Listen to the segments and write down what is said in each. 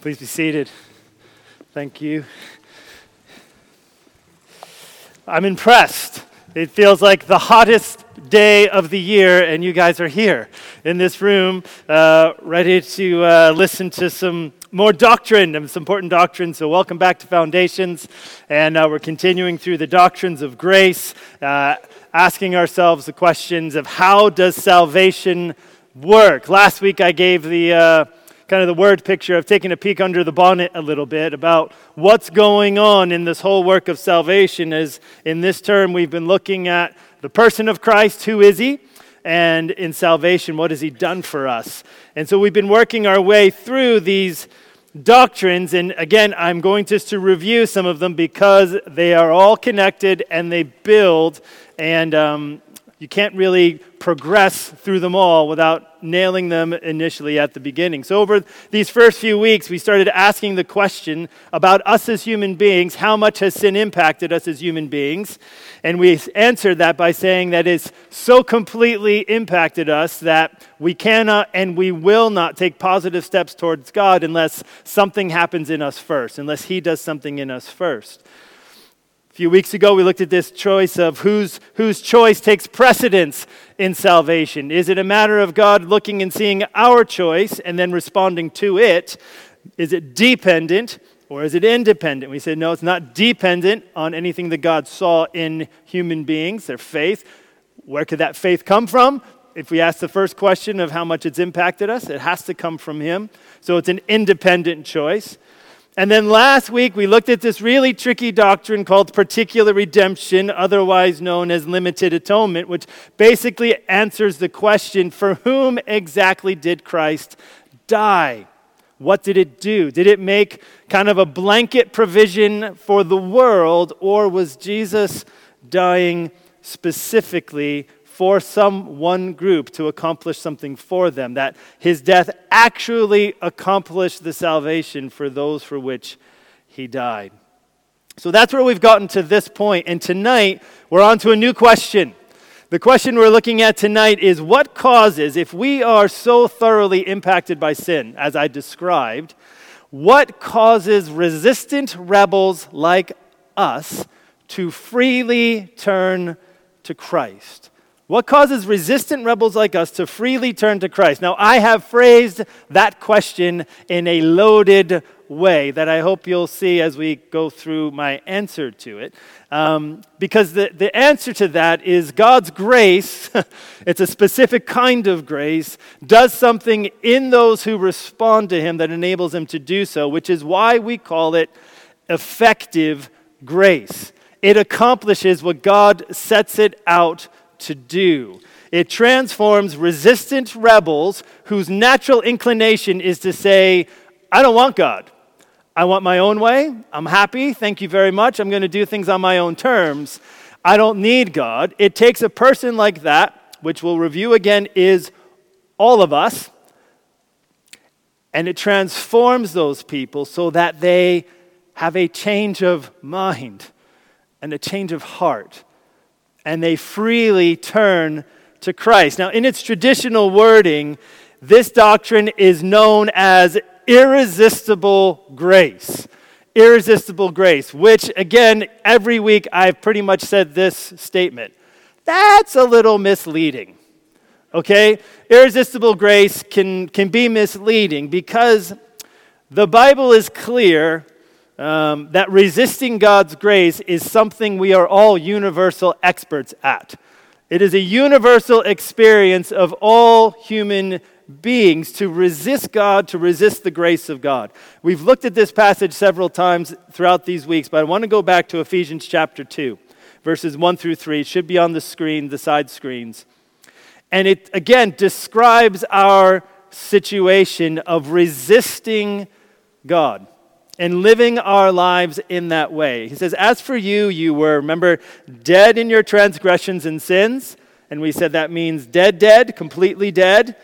Please be seated. Thank you. I'm impressed. It feels like the hottest day of the year, and you guys are here in this room, uh, ready to uh, listen to some more doctrine and some important doctrine. So, welcome back to Foundations. And uh, we're continuing through the doctrines of grace, uh, asking ourselves the questions of how does salvation work? Last week I gave the uh, kind of the word picture of taking a peek under the bonnet a little bit about what's going on in this whole work of salvation. As in this term, we've been looking at the person of Christ, who is he? And in salvation, what has he done for us? And so we've been working our way through these doctrines. And again, I'm going just to review some of them because they are all connected and they build. And um, you can't really progress through them all without nailing them initially at the beginning. So, over these first few weeks, we started asking the question about us as human beings how much has sin impacted us as human beings? And we answered that by saying that it's so completely impacted us that we cannot and we will not take positive steps towards God unless something happens in us first, unless He does something in us first. A few weeks ago, we looked at this choice of whose, whose choice takes precedence in salvation. Is it a matter of God looking and seeing our choice and then responding to it? Is it dependent or is it independent? We said, no, it's not dependent on anything that God saw in human beings, their faith. Where could that faith come from? If we ask the first question of how much it's impacted us, it has to come from Him. So it's an independent choice. And then last week, we looked at this really tricky doctrine called particular redemption, otherwise known as limited atonement, which basically answers the question for whom exactly did Christ die? What did it do? Did it make kind of a blanket provision for the world, or was Jesus dying specifically for some one group to accomplish something for them, that his death actually accomplished the salvation for those for which he died. So that's where we've gotten to this point. And tonight, we're on to a new question. The question we're looking at tonight is what causes, if we are so thoroughly impacted by sin, as I described, what causes resistant rebels like us to freely turn to Christ? What causes resistant rebels like us to freely turn to Christ? Now, I have phrased that question in a loaded way that I hope you'll see as we go through my answer to it. Um, because the, the answer to that is God's grace, it's a specific kind of grace, does something in those who respond to Him that enables them to do so, which is why we call it effective grace. It accomplishes what God sets it out to do. It transforms resistant rebels whose natural inclination is to say, I don't want God. I want my own way. I'm happy. Thank you very much. I'm going to do things on my own terms. I don't need God. It takes a person like that, which we'll review again, is all of us, and it transforms those people so that they have a change of mind and a change of heart and they freely turn to Christ. Now, in its traditional wording, this doctrine is known as irresistible grace. Irresistible grace, which, again, every week I've pretty much said this statement. That's a little misleading. Okay? Irresistible grace can, can be misleading because the Bible is clear um, that resisting God's grace is something we are all universal experts at. It is a universal experience of all human beings to resist God, to resist the grace of God. We've looked at this passage several times throughout these weeks, but I want to go back to Ephesians chapter 2, verses 1 through 3. It should be on the screen, the side screens. And it, again, describes our situation of resisting God and living our lives in that way. He says, As for you, you were, remember, dead in your transgressions and sins. And we said that means dead, dead, completely dead.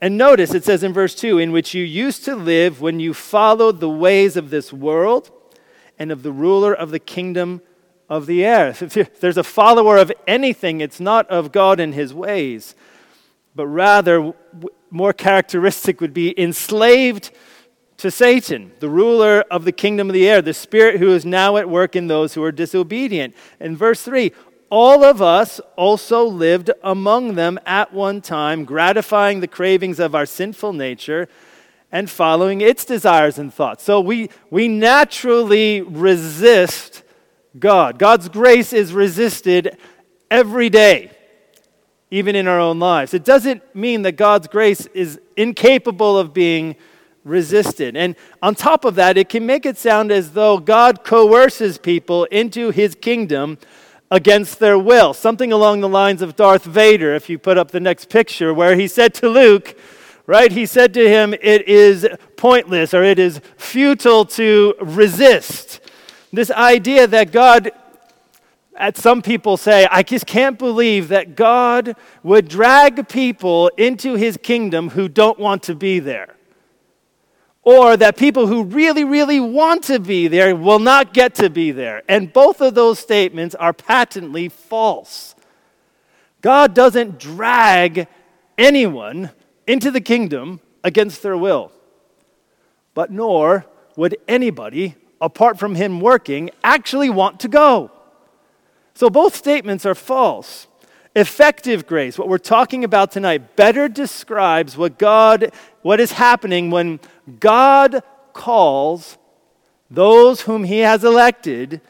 And notice it says in verse 2 in which you used to live when you followed the ways of this world and of the ruler of the kingdom of the air. If there's a follower of anything, it's not of God and his ways, but rather, more characteristic would be enslaved to Satan, the ruler of the kingdom of the air, the spirit who is now at work in those who are disobedient. In verse 3, all of us also lived among them at one time, gratifying the cravings of our sinful nature and following its desires and thoughts. So we, we naturally resist God. God's grace is resisted every day, even in our own lives. It doesn't mean that God's grace is incapable of being resisted. And on top of that, it can make it sound as though God coerces people into his kingdom against their will. Something along the lines of Darth Vader, if you put up the next picture, where he said to Luke, right, he said to him, It is pointless or it is futile to resist. This idea that God at some people say, I just can't believe that God would drag people into his kingdom who don't want to be there or that people who really, really want to be there will not get to be there. And both of those statements are patently false. God doesn't drag anyone into the kingdom against their will, but nor would anybody, apart from Him working, actually want to go. So both statements are false. Effective grace, what we're talking about tonight, better describes what God, what is happening when God calls those whom He has elected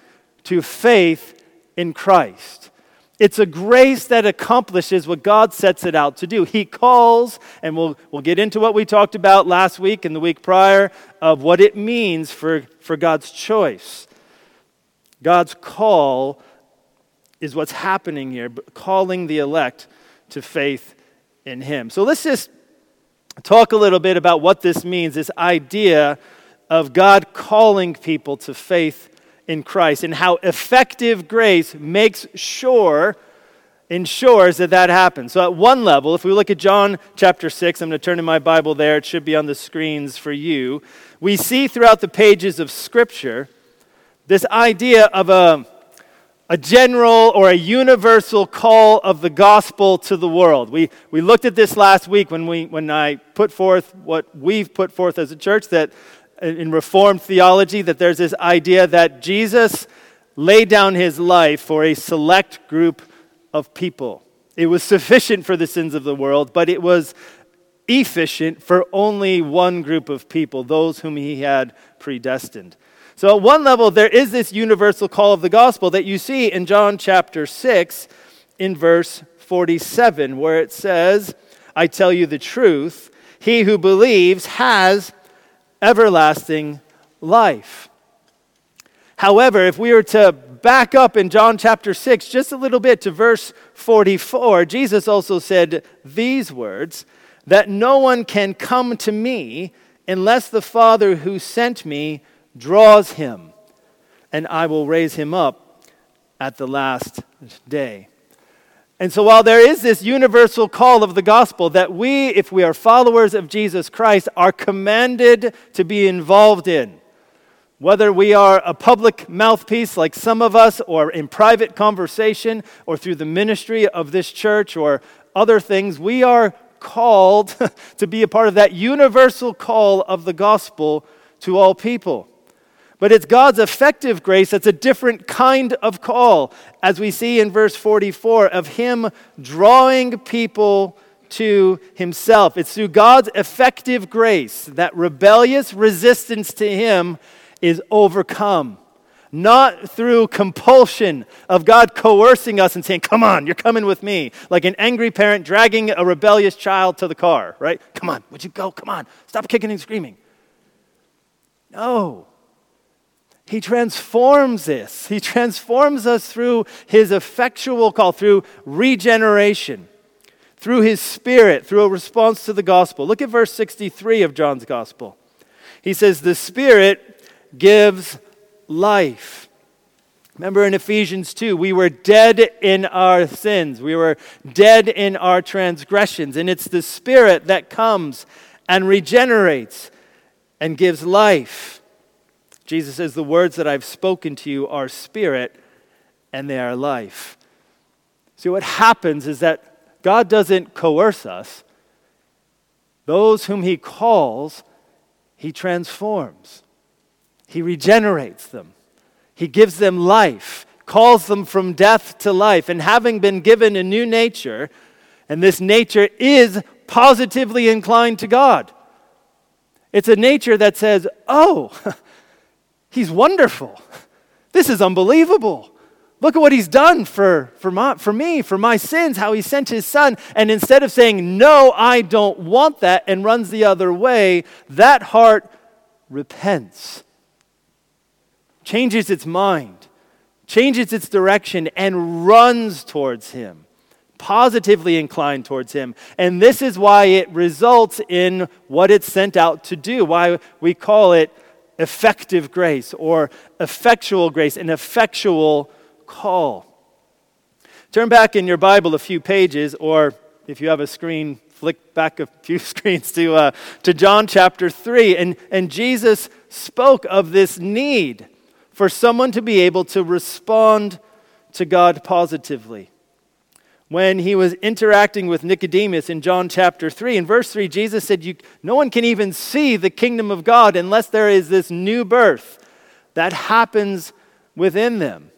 to faith in Christ. It's a grace that accomplishes what God sets it out to do. He calls, and we'll, we'll get into what we talked about last week and the week prior of what it means for, for God's choice. God's call is what's happening here, calling the elect to faith in Him. So let's just talk a little bit about what this means this idea of God calling people to faith in Christ and how effective grace makes sure ensures that that happens. So, at one level, if we look at John chapter 6, I'm going to turn in my Bible there, it should be on the screens for you. We see throughout the pages of Scripture this idea of a a general or a universal call of the gospel to the world. We, we looked at this last week when, we, when I put forth what we've put forth as a church that in Reformed theology, that there's this idea that Jesus laid down his life for a select group of people. It was sufficient for the sins of the world, but it was efficient for only one group of people, those whom he had predestined. So, at one level, there is this universal call of the gospel that you see in John chapter 6 in verse 47, where it says, I tell you the truth, he who believes has everlasting life. However, if we were to back up in John chapter 6 just a little bit to verse 44, Jesus also said these words that no one can come to me unless the Father who sent me draws him, and I will raise him up at the last day. And so, while there is this universal call of the gospel that we, if we are followers of Jesus Christ, are commanded to be involved in, whether we are a public mouthpiece like some of us, or in private conversation, or through the ministry of this church, or other things, we are called to be a part of that universal call of the gospel to all people. But it's God's effective grace that's a different kind of call, as we see in verse 44 of Him drawing people to Himself. It's through God's effective grace that rebellious resistance to Him is overcome. Not through compulsion of God coercing us and saying, Come on, you're coming with me. Like an angry parent dragging a rebellious child to the car, right? Come on, would you go? Come on, stop kicking and screaming. No. He transforms this. He transforms us through his effectual call, through regeneration, through his spirit, through a response to the gospel. Look at verse 63 of John's gospel. He says, The spirit gives life. Remember in Ephesians 2, we were dead in our sins, we were dead in our transgressions, and it's the spirit that comes and regenerates and gives life. Jesus says, The words that I've spoken to you are spirit and they are life. See, what happens is that God doesn't coerce us. Those whom He calls, He transforms, He regenerates them, He gives them life, calls them from death to life. And having been given a new nature, and this nature is positively inclined to God. It's a nature that says, Oh, he's wonderful. This is unbelievable. Look at what he's done for, for, my, for me, for my sins, how he sent his son. And instead of saying, No, I don't want that, and runs the other way, that heart repents, changes its mind, changes its direction, and runs towards him, positively inclined towards him. And this is why it results in what it's sent out to do, why we call it effective grace or effectual grace, an effectual call. Turn back in your Bible a few pages, or if you have a screen, flick back a few screens to, uh, to John chapter 3. And, and Jesus spoke of this need for someone to be able to respond to God positively. When he was interacting with Nicodemus in John chapter 3, in verse 3, Jesus said, No one can even see the kingdom of God unless there is this new birth that happens within them.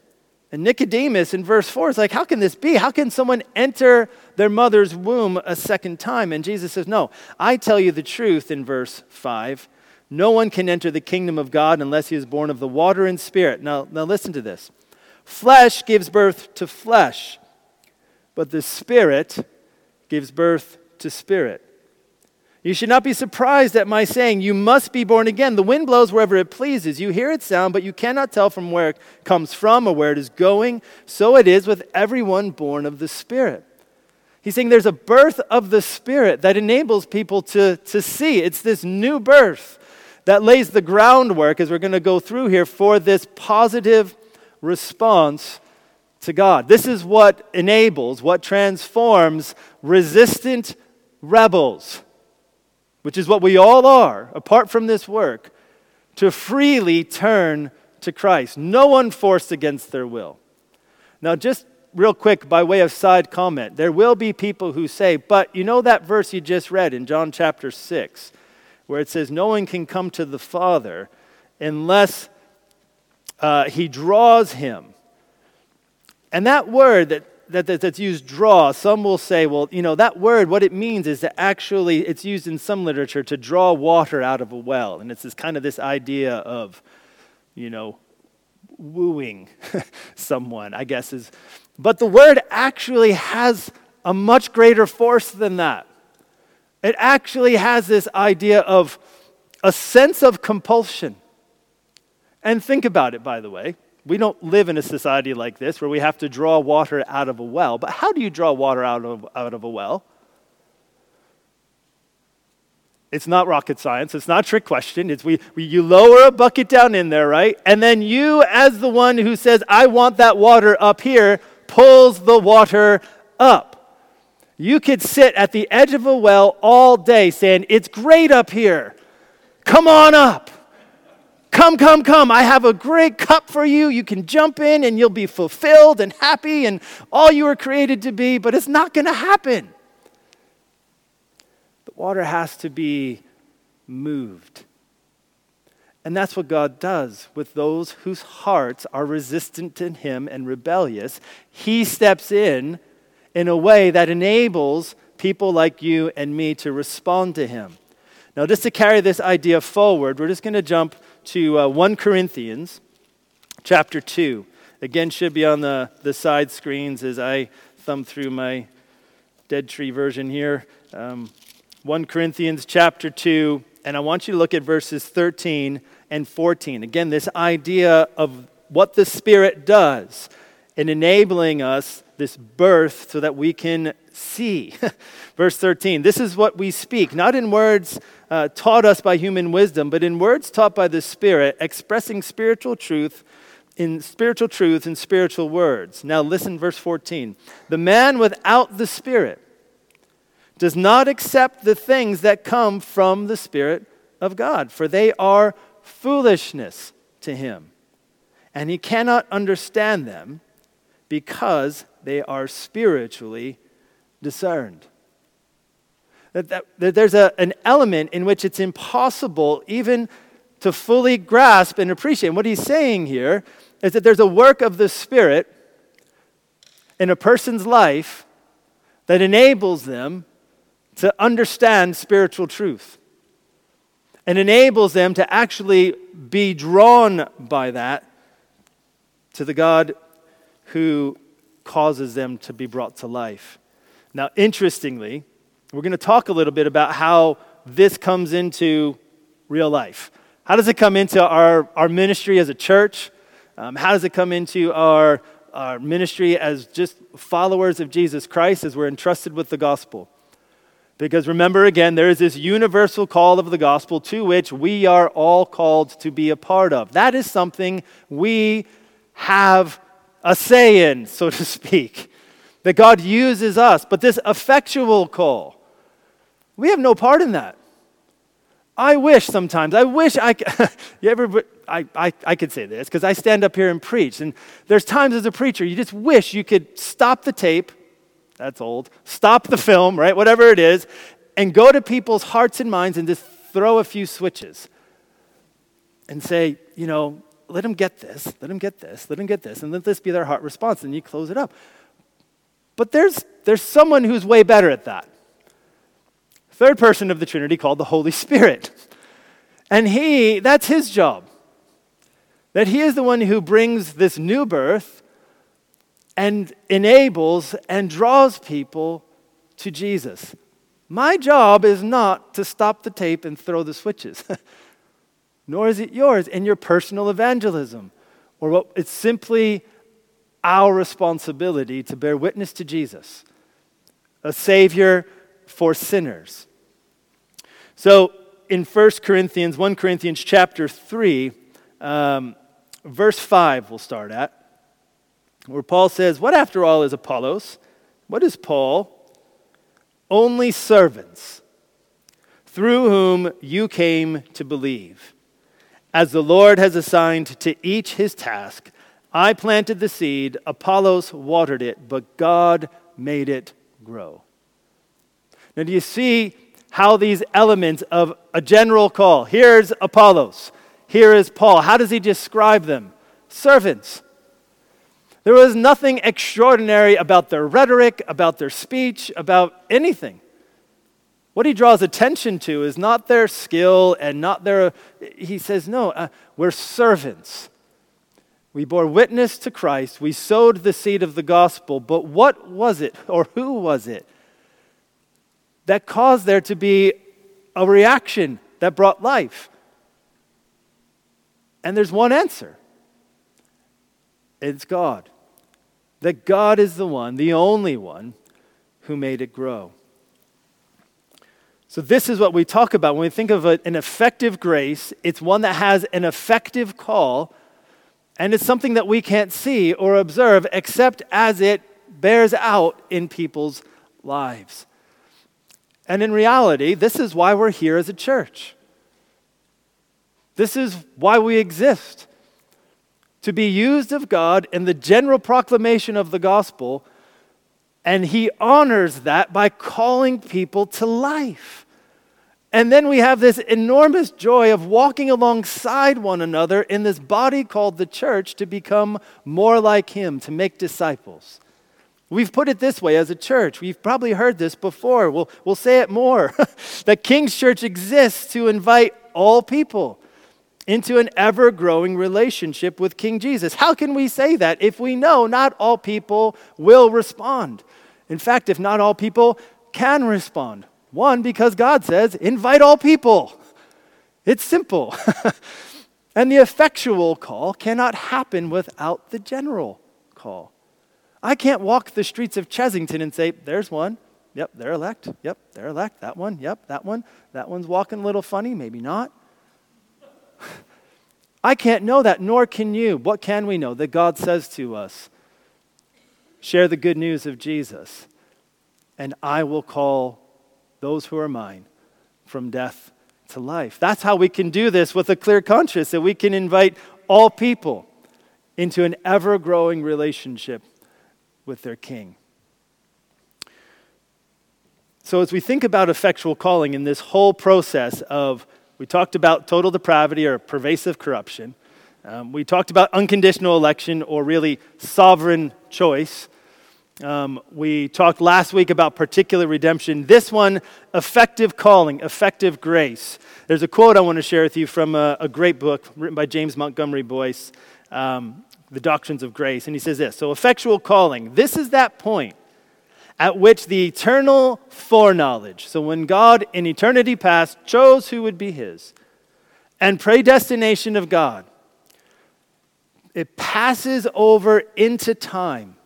And Nicodemus in verse 4 is like, How can this be? How can someone enter their mother's womb a second time? And Jesus says, No, I tell you the truth in verse 5. No one can enter the kingdom of God unless he is born of the water and spirit. Now, now listen to this. Flesh gives birth to flesh, but the spirit gives birth to spirit. You should not be surprised at my saying, You must be born again. The wind blows wherever it pleases. You hear its sound, but you cannot tell from where it comes from or where it is going. So it is with everyone born of the Spirit. He's saying there's a birth of the Spirit that enables people to, to see. It's this new birth that lays the groundwork, as we're going to go through here, for this positive response to God. This is what enables, what transforms resistant rebels which is what we all are, apart from this work, to freely turn to Christ. No one forced against their will. Now, just real quick, by way of side comment, there will be people who say, but you know that verse you just read in John chapter 6, where it says, No one can come to the Father unless uh, he draws him. And that word that that, that, that's used draw, some will say, well, you know, that word, what it means is to actually, it's used in some literature to draw water out of a well. And it's this kind of this idea of, you know, wooing someone, I guess is. But the word actually has a much greater force than that. It actually has this idea of a sense of compulsion. And think about it, by the way. We don't live in a society like this where we have to draw water out of a well. But how do you draw water out of, out of a well? It's not rocket science. It's not trick question. It's we, we, you lower a bucket down in there, right? And then you, as the one who says, I want that water up here, pulls the water up. You could sit at the edge of a well all day saying, It's great up here. Come on up. Come, come, come. I have a great cup for you. You can jump in and you'll be fulfilled and happy and all you were created to be, but it's not going to happen. The water has to be moved. And that's what God does with those whose hearts are resistant to Him and rebellious. He steps in in a way that enables people like you and me to respond to Him. Now, just to carry this idea forward, we're just going to jump to uh, 1 Corinthians chapter 2. Again, should be on the, the side screens as I thumb through my dead tree version here. Um, 1 Corinthians chapter 2, and I want you to look at verses 13 and 14. Again, this idea of what the Spirit does in enabling us this birth so that we can see. Verse 13 This is what we speak, not in words uh, taught us by human wisdom, but in words taught by the Spirit, expressing spiritual truth in spiritual truths and spiritual words. Now listen, verse 14. The man without the Spirit does not accept the things that come from the Spirit of God, for they are foolishness to him. And he cannot understand them because they are spiritually discerned. that, that, that there's a, an element in which it's impossible even to fully grasp and appreciate. And what he's saying here is that there's a work of the Spirit in a person's life that enables them to understand spiritual truth and enables them to actually be drawn by that to the God who causes them to be brought to life. Now, interestingly, we're going to talk a little bit about how this comes into real life. How does it come into our, our ministry as a church? Um, how does it come into our, our ministry as just followers of Jesus Christ as we're entrusted with the gospel? Because remember again, there is this universal call of the gospel to which we are all called to be a part of. That is something we have a say in, so to speak, that God uses us. But this effectual call, we have no part in that. I wish sometimes, I wish I could, you ever, I, I, I could say this because I stand up here and preach. And there's times as a preacher, you just wish you could stop the tape, that's old, stop the film, right, whatever it is, and go to people's hearts and minds and just throw a few switches and say, you know, let them get this, let them get this, let them get this, and let this be their heart response, and you close it up. But there's, there's someone who's way better at that. Third person of the Trinity called the Holy Spirit. And he, that's his job. That he is the one who brings this new birth and enables and draws people to Jesus. My job is not to stop the tape and throw the switches, nor is it yours in your personal evangelism, or what it's simply our responsibility to bear witness to Jesus, a Savior for sinners. So in 1 Corinthians, 1 Corinthians chapter 3, um, verse 5, we'll start at, where Paul says, What after all is Apollos? What is Paul? Only servants through whom you came to believe. As the Lord has assigned to each his task, I planted the seed, Apollos watered it, but God made it grow. Now, do you see how these elements of a general call here's Apollos, here is Paul. How does he describe them? Servants. There was nothing extraordinary about their rhetoric, about their speech, about anything. What he draws attention to is not their skill and not their, he says, no, uh, we're servants. We bore witness to Christ. We sowed the seed of the gospel. But what was it, or who was it, that caused there to be a reaction that brought life? And there's one answer it's God. That God is the one, the only one, who made it grow. So, this is what we talk about when we think of an effective grace. It's one that has an effective call, and it's something that we can't see or observe except as it bears out in people's lives. And in reality, this is why we're here as a church. This is why we exist to be used of God in the general proclamation of the gospel, and He honors that by calling people to life. And then we have this enormous joy of walking alongside one another in this body called the church to become more like Him, to make disciples. We've put it this way as a church. We've probably heard this before. We'll, we'll say it more that King's Church exists to invite all people into an ever growing relationship with King Jesus. How can we say that if we know not all people will respond? In fact, if not all people can respond. One, because God says, invite all people. It's simple. and the effectual call cannot happen without the general call. I can't walk the streets of Chessington and say, there's one. Yep, they're elect. Yep, they're elect. That one. Yep, that one. That one's walking a little funny. Maybe not. I can't know that, nor can you. What can we know? That God says to us, share the good news of Jesus, and I will call those who are mine from death to life. That's how we can do this with a clear conscience, that we can invite all people into an ever growing relationship with their King. So, as we think about effectual calling in this whole process of, we talked about total depravity or pervasive corruption, um, we talked about unconditional election or really sovereign choice. Um, we talked last week about particular redemption. This one, effective calling, effective grace. There's a quote I want to share with you from a, a great book written by James Montgomery Boice, um, The Doctrines of Grace. And he says this So, effectual calling, this is that point at which the eternal foreknowledge, so when God in eternity past chose who would be his, and predestination of God, it passes over into time.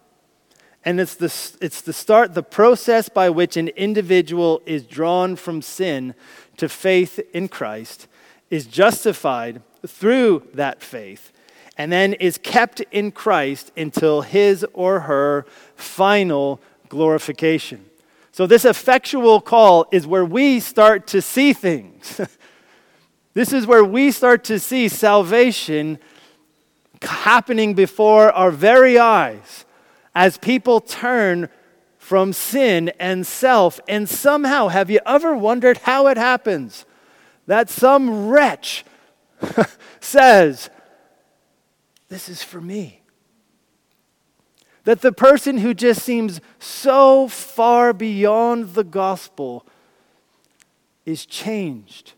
And it's the, it's the start, the process by which an individual is drawn from sin to faith in Christ, is justified through that faith, and then is kept in Christ until his or her final glorification. So, this effectual call is where we start to see things. this is where we start to see salvation happening before our very eyes as people turn from sin and self. And somehow, have you ever wondered how it happens that some wretch says, This is for me? That the person who just seems so far beyond the gospel is changed.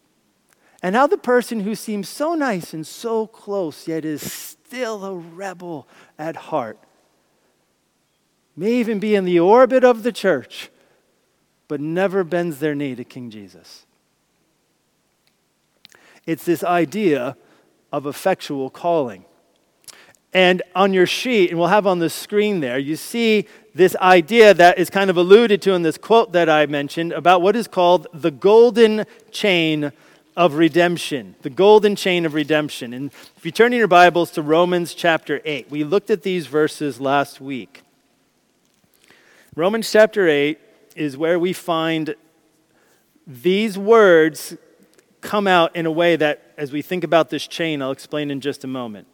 And how the person who seems so nice and so close, yet is still a rebel at heart, may even be in the orbit of the church, but never bends their knee to King Jesus. It's this idea of effectual calling. And on your sheet, and we'll have on the screen there, you see this idea that is kind of alluded to in this quote that I mentioned about what is called the golden chain of redemption. The golden chain of redemption. And if you turn in your Bibles to Romans chapter 8, we looked at these verses last week. Romans chapter 8 is where we find these words come out in a way that, as we think about this chain, I'll explain in just a moment.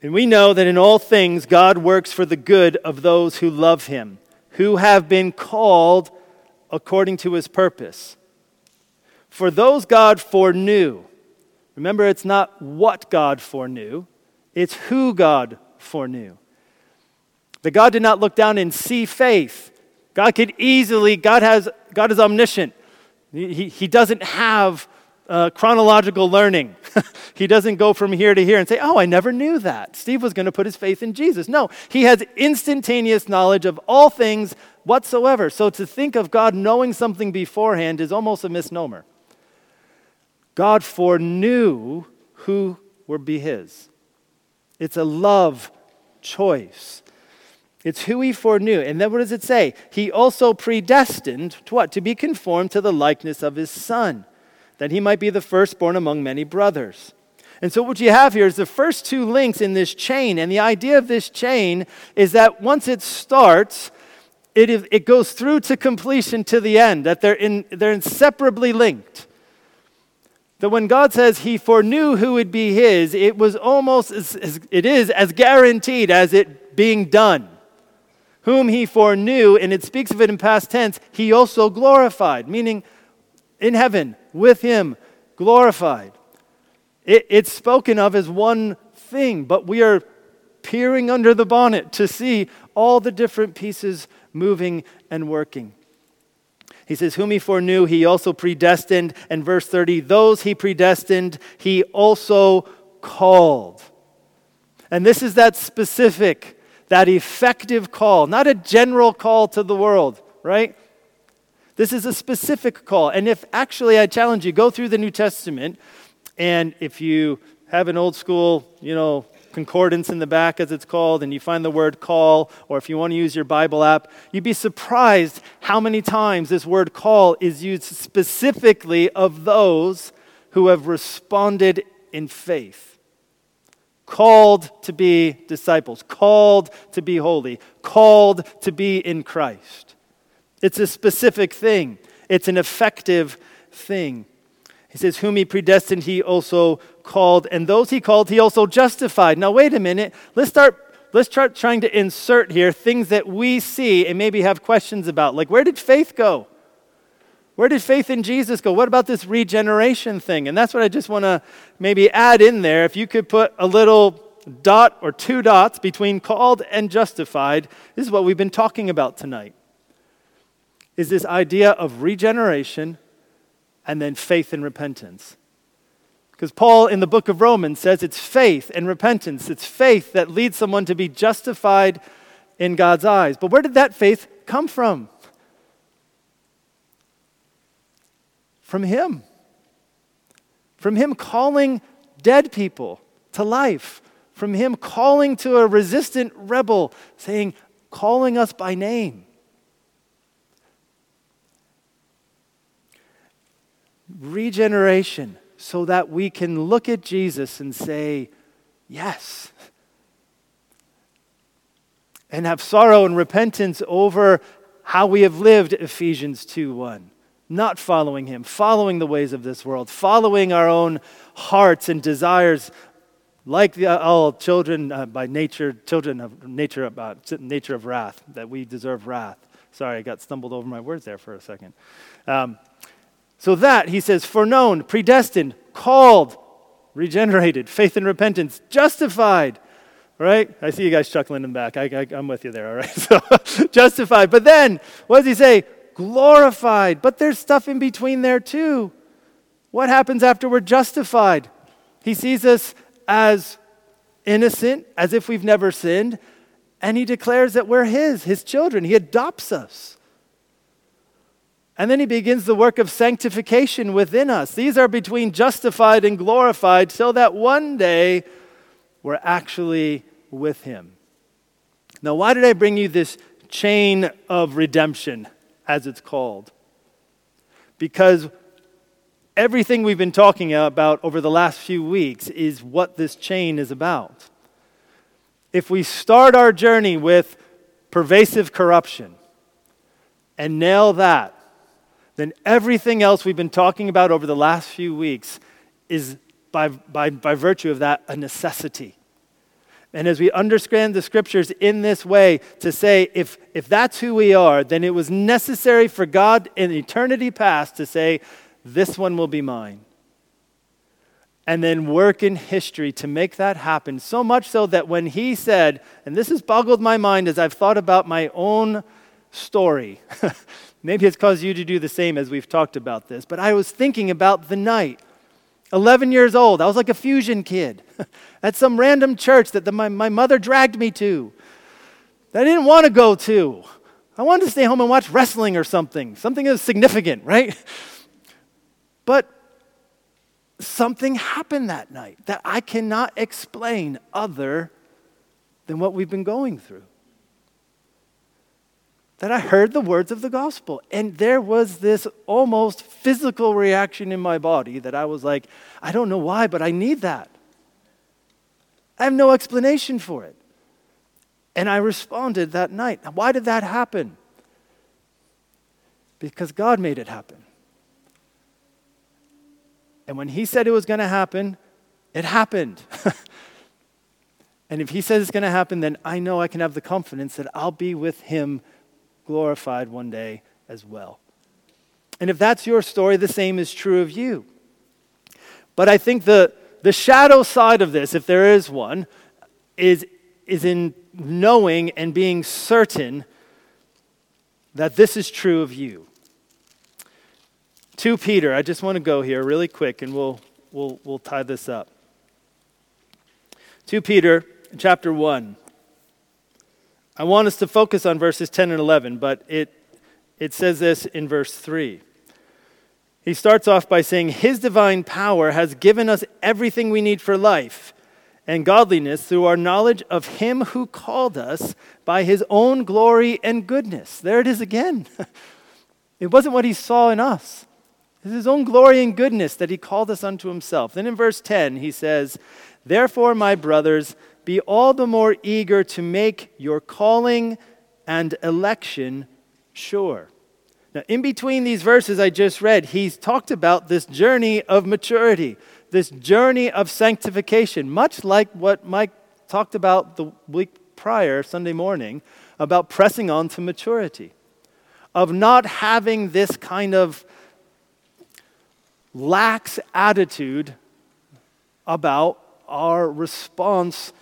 And we know that in all things God works for the good of those who love him, who have been called according to his purpose. For those God foreknew, remember it's not what God foreknew, it's who God foreknew. That God did not look down and see faith. God could easily, God has God is omniscient. He, he doesn't have uh, chronological learning. he doesn't go from here to here and say, Oh, I never knew that. Steve was going to put his faith in Jesus. No, he has instantaneous knowledge of all things whatsoever. So to think of God knowing something beforehand is almost a misnomer. God foreknew who would be his. It's a love choice. It's who he foreknew. And then what does it say? He also predestined to what? To be conformed to the likeness of his son that he might be the firstborn among many brothers. And so, what you have here is the first two links in this chain. And the idea of this chain is that once it starts, it, it goes through to completion to the end, that they're, in, they're inseparably linked. That when God says he foreknew who would be his, it was almost, as, as, it is as guaranteed as it being done. Whom he foreknew, and it speaks of it in past tense, he also glorified, meaning in heaven with him glorified. It, it's spoken of as one thing, but we are peering under the bonnet to see all the different pieces moving and working. He says, Whom he foreknew, he also predestined. And verse 30, those he predestined, he also called. And this is that specific, that effective call, not a general call to the world, right? This is a specific call. And if actually, I challenge you, go through the New Testament, and if you have an old school, you know, concordance in the back, as it's called, and you find the word call, or if you want to use your Bible app, you'd be surprised how many times this word call is used specifically of those who have responded in faith. Called to be disciples, called to be holy, called to be in Christ. It's a specific thing, it's an effective thing. He says, Whom he predestined, he also called, and those he called, he also justified. Now, wait a minute. Let's start let's start trying to insert here things that we see and maybe have questions about. Like, where did faith go? Where did faith in Jesus go? What about this regeneration thing? And that's what I just want to maybe add in there. If you could put a little dot or two dots between called and justified, this is what we've been talking about tonight. Is this idea of regeneration and then faith and repentance. Because Paul in the book of Romans says it's faith and repentance. It's faith that leads someone to be justified in God's eyes. But where did that faith come from? From Him. From Him calling dead people to life. From Him calling to a resistant rebel, saying, calling us by name. Regeneration, so that we can look at Jesus and say, Yes. And have sorrow and repentance over how we have lived, Ephesians 2 1 not following Him, following the ways of this world, following our own hearts and desires, like the, all children uh, by nature, children of nature, uh, nature of wrath, that we deserve wrath. Sorry, I got stumbled over my words there for a second. Um, so that, he says, foreknown, predestined, called, regenerated, faith and repentance, justified, right? I see you guys chuckling in back. I, am with you there, all right? So, justified. But then, what does he say? Glorified. But there's stuff in between there too. What happens after we're justified? He sees us as innocent, as if we've never sinned, and he declares that we're his, his children. He adopts us. And then he begins the work of sanctification within us. These are between justified and glorified, so that one day we're actually with him. Now, why did I bring you this chain of redemption? As it's called. Because everything we've been talking about over the last few weeks is what this chain is about. If we start our journey with pervasive corruption and nail that, then everything else we've been talking about over the last few weeks is, by, by, by virtue of that, a necessity. And as we understand the scriptures in this way, to say, if, if that's who we are, then it was necessary for God in eternity past to say, this one will be mine. And then work in history to make that happen. So much so that when he said, and this has boggled my mind as I've thought about my own story, maybe it's caused you to do the same as we've talked about this, but I was thinking about the night 11 years old. I was like a fusion kid at some random church that the, my, my mother dragged me to that I didn't want to go to. I wanted to stay home and watch wrestling or something, something that's significant, right? But something happened that night that I cannot explain other than what we've been going through that I heard the words of the gospel. And there was this almost physical reaction in my body that I was like, I don't know why, but I need that. I have no explanation for it. And I responded that night. Why did that happen? Because God made it happen. And when He said it was going to happen, it happened. and if He says it's going to happen, then I know I can have the confidence that I'll be with Him glorified one day as well. And if that's your story, the same is true of you. But I think the, the shadow side of this, if there is one, is, is in knowing and being certain that this is true of you. 2 Peter, I just want to go here really quick and we'll, we'll, we'll tie this up. 2 Peter chapter 1. I want us to focus on verses 10 and 11, but it, it says this in verse 3. He starts off by saying, His divine power has given us everything we need for life and godliness through our knowledge of Him who called us by His own glory and goodness. There it is again. it wasn't what He saw in us, it's His own glory and goodness that He called us unto Himself. Then in verse 10, He says, Therefore, my brothers, be all the more eager to make your calling and election sure. Now, in between these verses I just read, he's talked about this journey of maturity, this journey of sanctification, much like what Mike talked about the week prior, Sunday morning, about pressing on to maturity, of not having this kind of lax attitude about our response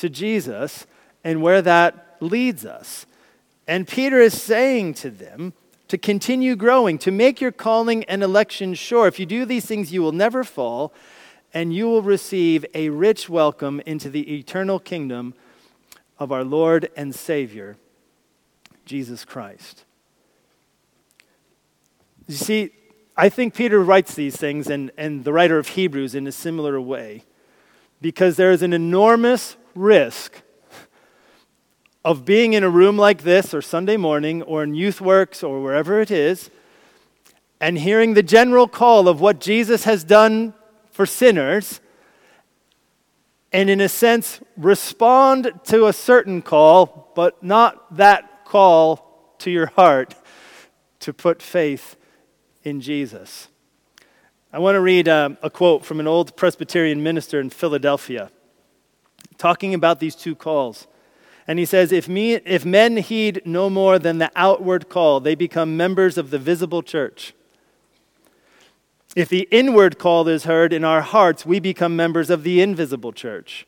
to Jesus and where that leads us. And Peter is saying to them to continue growing, to make your calling and election sure. If you do these things, you will never fall, and you will receive a rich welcome into the eternal kingdom of our Lord and Savior, Jesus Christ. You see, I think Peter writes these things, and, and the writer of Hebrews in a similar way, because there is an enormous risk of being in a room like this, or Sunday morning, or in Youth Works, or wherever it is, and hearing the general call of what Jesus has done for sinners, and in a sense, respond to a certain call, but not that call to your heart to put faith in Jesus. I want to read uh, a quote from an old Presbyterian minister in Philadelphia talking about these two calls. And he says, if, me, if men heed no more than the outward call, they become members of the visible church. If the inward call is heard in our hearts, we become members of the invisible church.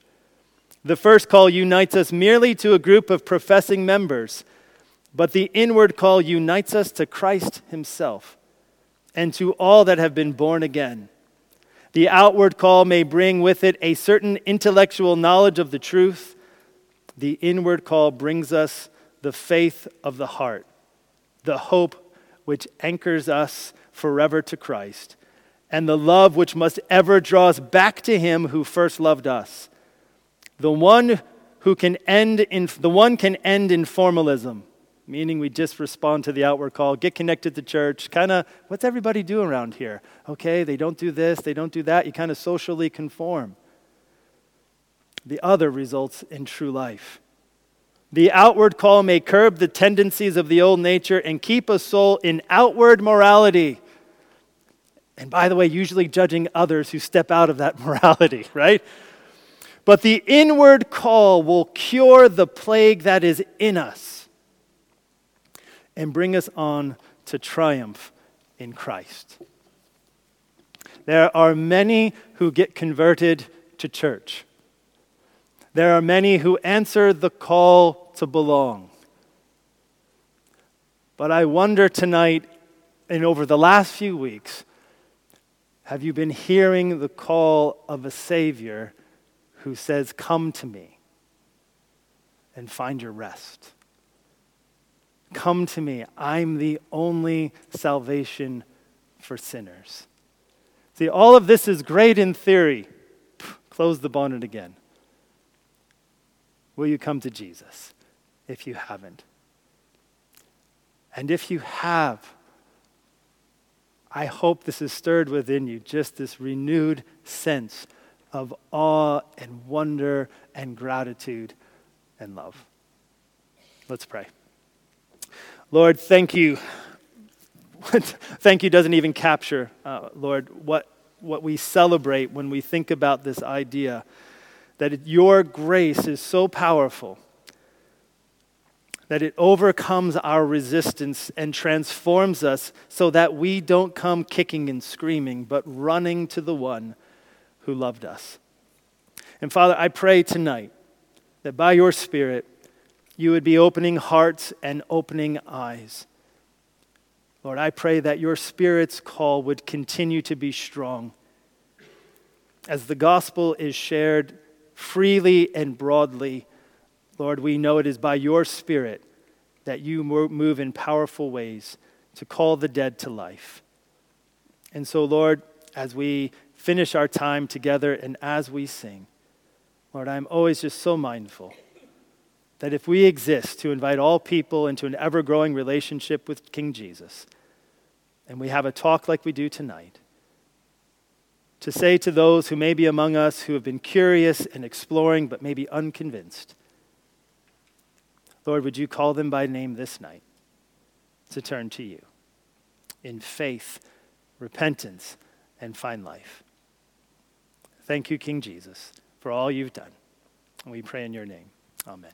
The first call unites us merely to a group of professing members, but the inward call unites us to Christ Himself and to all that have been born again. The outward call may bring with it a certain intellectual knowledge of the truth. The inward call brings us the faith of the heart, the hope which anchors us forever to Christ, and the love which must ever draw us back to Him who first loved us. The one who can end in the one can end in formalism meaning we just respond to the outward call, get connected to church, kind of, what's everybody doing around here? Okay, they don't do this, they don't do that. You kind of socially conform. The other results in true life. The outward call may curb the tendencies of the old nature and keep a soul in outward morality. And by the way, usually judging others who step out of that morality, right? But the inward call will cure the plague that is in us and bring us on to triumph in Christ. There are many who get converted to church. There are many who answer the call to belong. But I wonder tonight and over the last few weeks have you been hearing the call of a Savior who says, Come to me and find your rest? Come to me. I'm the only salvation for sinners. See, all of this is great in theory. Close the bonnet again. Will you come to Jesus if you haven't? And if you have, I hope this has stirred within you just this renewed sense of awe and wonder and gratitude and love. Let's pray. Lord, thank you. thank you doesn't even capture, uh, Lord, what, what we celebrate when we think about this idea that your grace is so powerful that it overcomes our resistance and transforms us so that we don't come kicking and screaming, but running to the one who loved us. And Father, I pray tonight that by your Spirit, you would be opening hearts and opening eyes. Lord, I pray that your Spirit's call would continue to be strong. As the gospel is shared freely and broadly, Lord, we know it is by your Spirit that you move in powerful ways to call the dead to life. And so, Lord, as we finish our time together and as we sing, Lord, I'm always just so mindful that if we exist to invite all people into an ever growing relationship with King Jesus, and we have a talk like we do tonight, to say to those who may be among us who have been curious and exploring but maybe unconvinced, Lord, would you call them by name this night to turn to you in faith, repentance, and find life? Thank you, King Jesus, for all you've done. And we pray in your name. Amen.